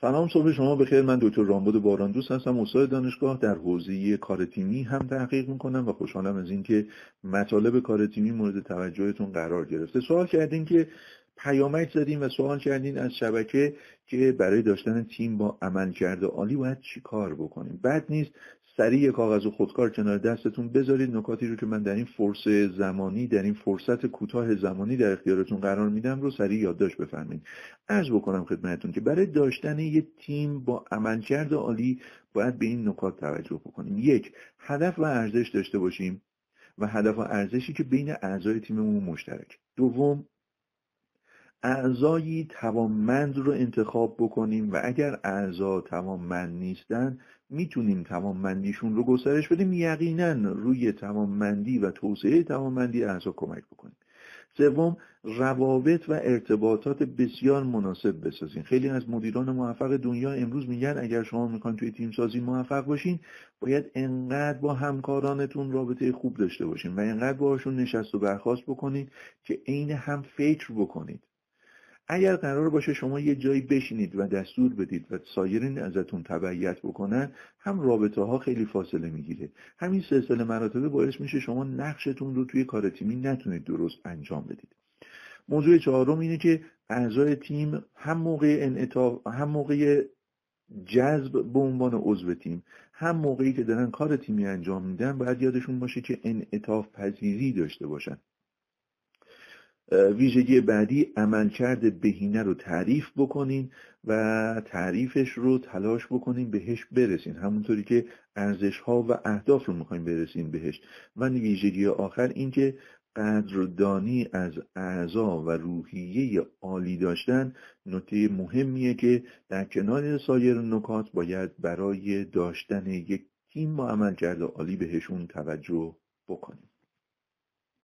سلام صبح شما. بخیر. من دکتر رامبد باران دوست هستم. استاد دانشگاه در حوزه کار تیمی هم تحقیق می‌کنم و خوشحالم از اینکه مطالب کار تیمی مورد توجهتون قرار گرفته. سوال کردین که پیامک زدیم و سوال کردین از شبکه که برای داشتن تیم با عملکرد عالی باید چی کار بکنیم. بد نیست سریع کاغذ و خودکار کنار دستتون بذارید. نکاتی رو که من در این فرص زمانی در این فرصت کوتاه زمانی در اختیارتون قرار میدم رو سریع یادداشت بفرمایید. عرض بکنم خدمتتون که برای داشتن یک تیم با عملکرد عالی باید به این نکات توجه بکنیم. یک هدف و ارزش داشته باشیم و هدف و ارزشی که بین اعضای تیممون مشترک. دوم اعضایی توانمند رو انتخاب بکنیم و اگر اعضا توانمند نیستن می‌تونیم توانمندیشون رو گسترش بدیم یقینا روی توانمندی و توسعه توانمندی اعضا کمک بکنیم. سوم روابط و ارتباطات بسیار مناسب بسازین. خیلی از مدیران موفق دنیا امروز میگن اگر شما می‌خواین توی تیم سازی موفق باشین باید انقدر با همکارانتون رابطه خوب داشته باشین و انقدر باهاشون نشست و برخواست بکنید که عین هم فکر بکنید. اگر قرار باشه شما یه جایی بشینید و دستور بدید و سایرین ازتون تبعیت بکنن هم رابطه ها خیلی فاصله می‌گیره. همین سلسله مراتبه باعث میشه شما نقشتون رو توی کار تیمی نتونید درست انجام بدید. موضوع چهارم اینه که اعضای تیم هم موقع انعطاف هم موقع جذب به عنوان عضو تیم هم موقعی که دارن کار تیمی انجام میدن باید یادشون باشه که انعطاف پذیری داشته باشن. ویژگی بعدی عملکرد بهینه رو تعریف بکنین و تعریفش رو تلاش بکنین بهش برسین. همونطوری که ارزش ها و اهداف رو می‌خواین برسین بهش. و ویژگی آخر اینکه قدردانی از اعضا و روحیه عالی داشتن نکته مهمیه که در کنار سایر نکات باید برای داشتن یک تیم با عملکرد عالی بهشون توجه بکنیم.